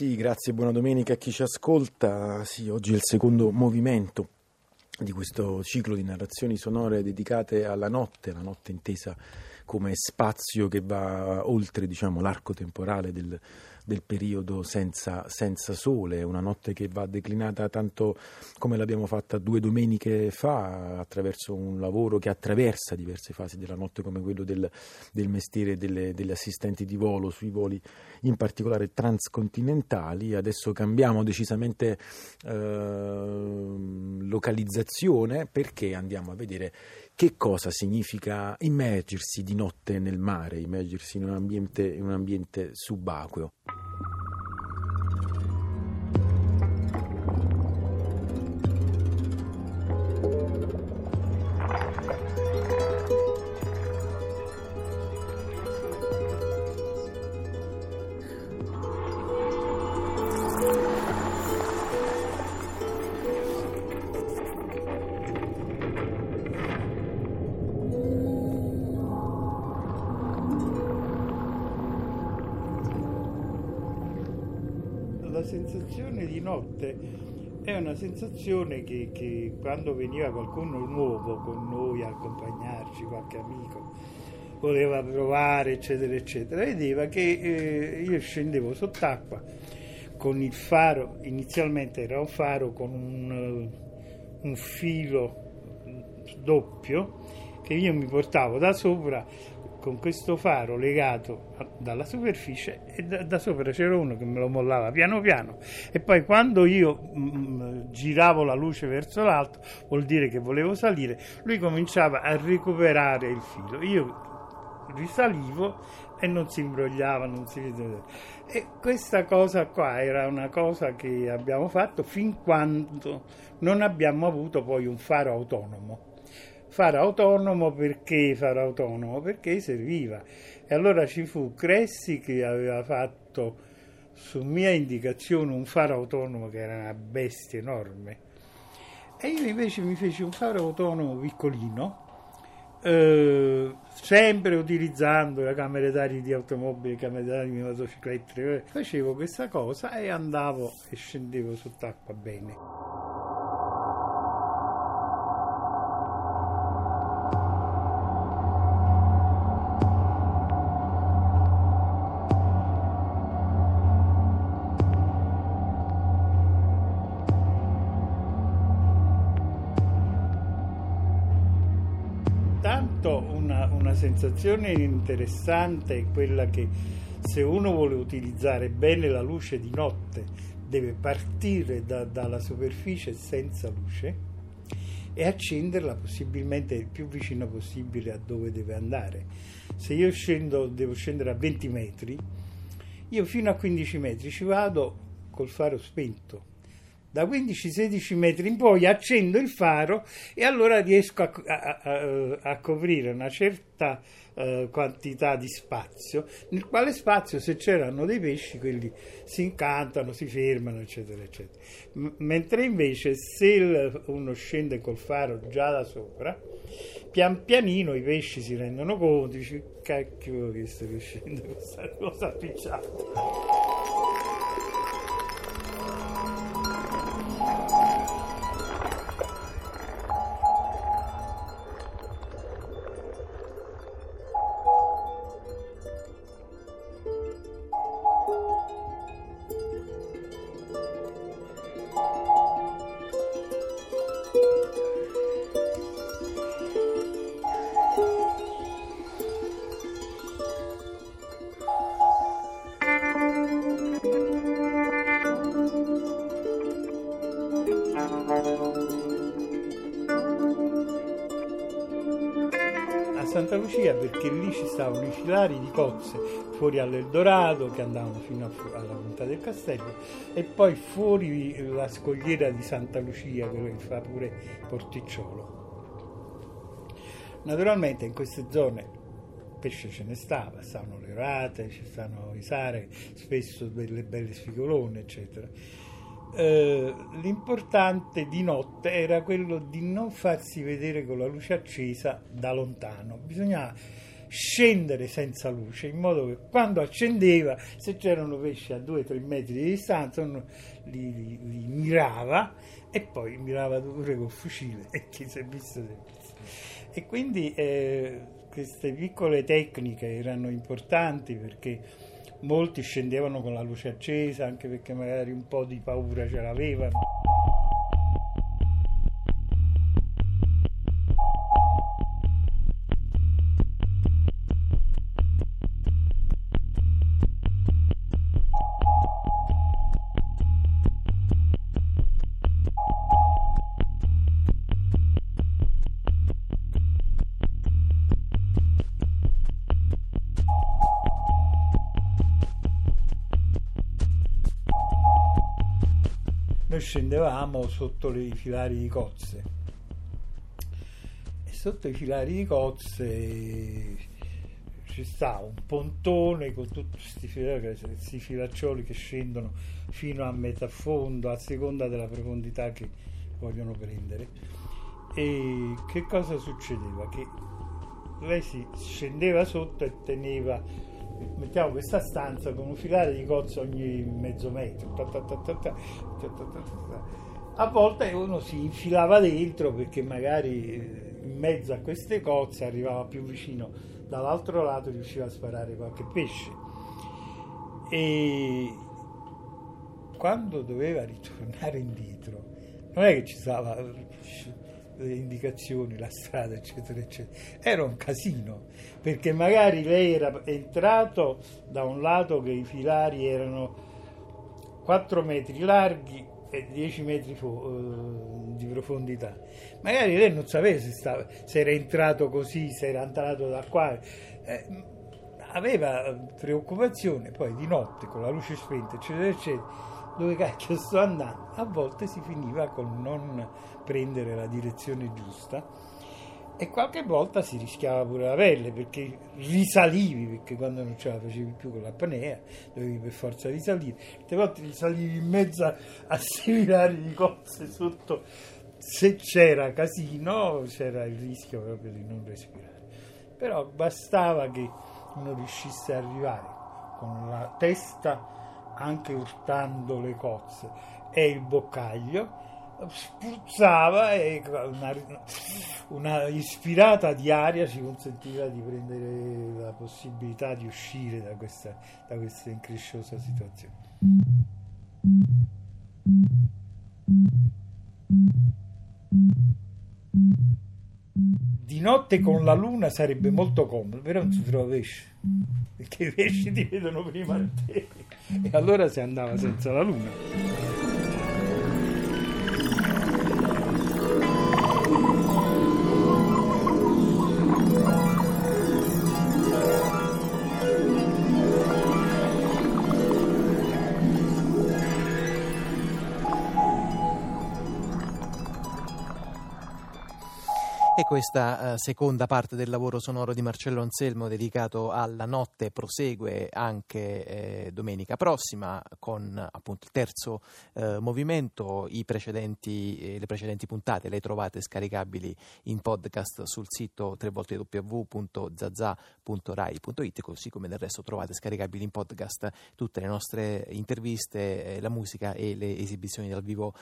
Sì, grazie, buona domenica a chi ci ascolta. Sì, oggi è il secondo movimento di questo ciclo di narrazioni sonore dedicate alla notte, la notte intesa come spazio che va oltre diciamo, l'arco temporale del, del periodo senza, senza, sole, una notte che va declinata tanto come l'abbiamo fatta due domeniche fa, attraverso un lavoro che attraversa diverse fasi della notte come quello del, del mestiere delle, delle, assistenti di volo sui voli in particolare transcontinentali. Adesso cambiamo decisamente eh, localizzazione perché andiamo a vedere che cosa significa immergersi di notte nel mare, immergersi in un ambiente, in un ambiente subacqueo. La sensazione di notte è una sensazione che, che, quando veniva qualcuno nuovo con noi a accompagnarci, qualche amico, voleva provare, eccetera, eccetera, vedeva che eh, io scendevo sott'acqua con il faro, inizialmente era un faro con un, un filo doppio che io mi portavo da sopra con questo faro legato dalla superficie e da, da, sopra c'era uno che me lo mollava piano piano. E poi quando io mh, mm, mm, giravo la luce verso l'alto vuol dire che volevo salire lui cominciava a recuperare il filo. Io risalivo e non si imbrogliava non si vedeva. E questa cosa qua era una cosa che abbiamo fatto fin quando non abbiamo avuto poi un faro autonomo fare autonomo perché fare autonomo? Perché serviva. E allora ci fu Cressi che aveva fatto su mia indicazione un faro autonomo che era una bestia enorme. E io invece mi feci un faro autonomo piccolino, eh, sempre utilizzando la camera d'aria di automobili, la camera d'aria di motociclette. Facevo questa cosa e andavo e scendevo sott'acqua bene. Intanto una, una sensazione interessante è quella che se uno vuole utilizzare bene la luce di notte deve partire da, dalla superficie senza luce e accenderla possibilmente il più vicino possibile a dove deve andare. Se io scendo, devo scendere a 20 metri, io fino a 15 metri ci vado col faro spento da 15-16 metri in poi accendo il faro e allora riesco a, a, a, coprire una certa eh, quantità di spazio, nel quale spazio se c'erano dei pesci quelli si incantano, si fermano, eccetera, eccetera. M- mentre invece se il, uno scende col faro già da sopra, pian pianino i pesci si rendono conto, dici cacchio che sto riuscendo questa cosa appicciata. Lucia perché lì ci stavano i filari di cozze fuori all'Eldorado che andavano fino alla punta del castello e poi fuori la scogliera di Santa Lucia che fa pure Porticciolo. Naturalmente in queste zone pesce ce ne stava, stavano le rate, ci stavano i sare, spesso delle belle sfigolone, eccetera eh, l'importante di notte era quello di non farsi vedere con la luce accesa da lontano, bisognava scendere senza luce, in modo che quando accendeva, se c'erano pesci a 2-3 metri di distanza, uno li, li, li, mirava e poi mirava pure col fucile e chi si è visto si è visto. E quindi eh, queste piccole tecniche erano importanti perché molti scendevano con la luce accesa, anche perché magari un po' di paura ce l'avevano. Noi scendevamo sotto i filari di cozze e sotto i filari di cozze ci sta un pontone con tutti questi filaccioli che scendono fino a metà fondo a seconda della profondità che vogliono prendere e che cosa succedeva? che lei si scendeva sotto e teneva mettiamo questa stanza con un filare di cozzo ogni mezzo metro. A volte uno si infilava dentro perché magari in mezzo a queste cozze arrivava più vicino dall'altro lato riusciva a sparare qualche pesce. E quando doveva ritornare indietro, non è che ci stava le indicazioni, la strada, eccetera, eccetera. Era un casino, perché magari lei era entrato da un lato che i filari erano 4 metri larghi e 10 metri fo- uh, di profondità. Magari lei non sapeva se, stava, se, era entrato così, se era entrato da qua. Eh, aveva preoccupazione, poi di notte con la luce spenta, eccetera, eccetera dove cacchio sto andando, a volte si finiva con non prendere la direzione giusta e qualche volta si rischiava pure la pelle perché risalivi, perché quando non ce la facevi più con l'apnea dovevi per forza risalire, tante volte risalivi in mezzo a seminari di cose sotto, se c'era casino c'era il rischio proprio di non respirare, però bastava che uno riuscisse ad arrivare con la testa anche urtando le cozze e il boccaglio spruzzava e una, una, ispirata di aria ci consentiva di prendere la possibilità di uscire da questa, da questa incresciosa situazione. Di notte con la luna sarebbe molto comodo, però non si trova pesce, perché i pesci ti vedono prima di te e allora si andava senza la luna. Questa uh, seconda parte del lavoro sonoro di Marcello Anselmo dedicato alla notte prosegue anche eh, domenica prossima con appunto il terzo eh, movimento. Precedenti, eh, le precedenti puntate le trovate scaricabili in podcast sul sito www.zazza.rai.it così come del resto trovate scaricabili in podcast tutte le nostre interviste, eh, la musica e le esibizioni dal vivo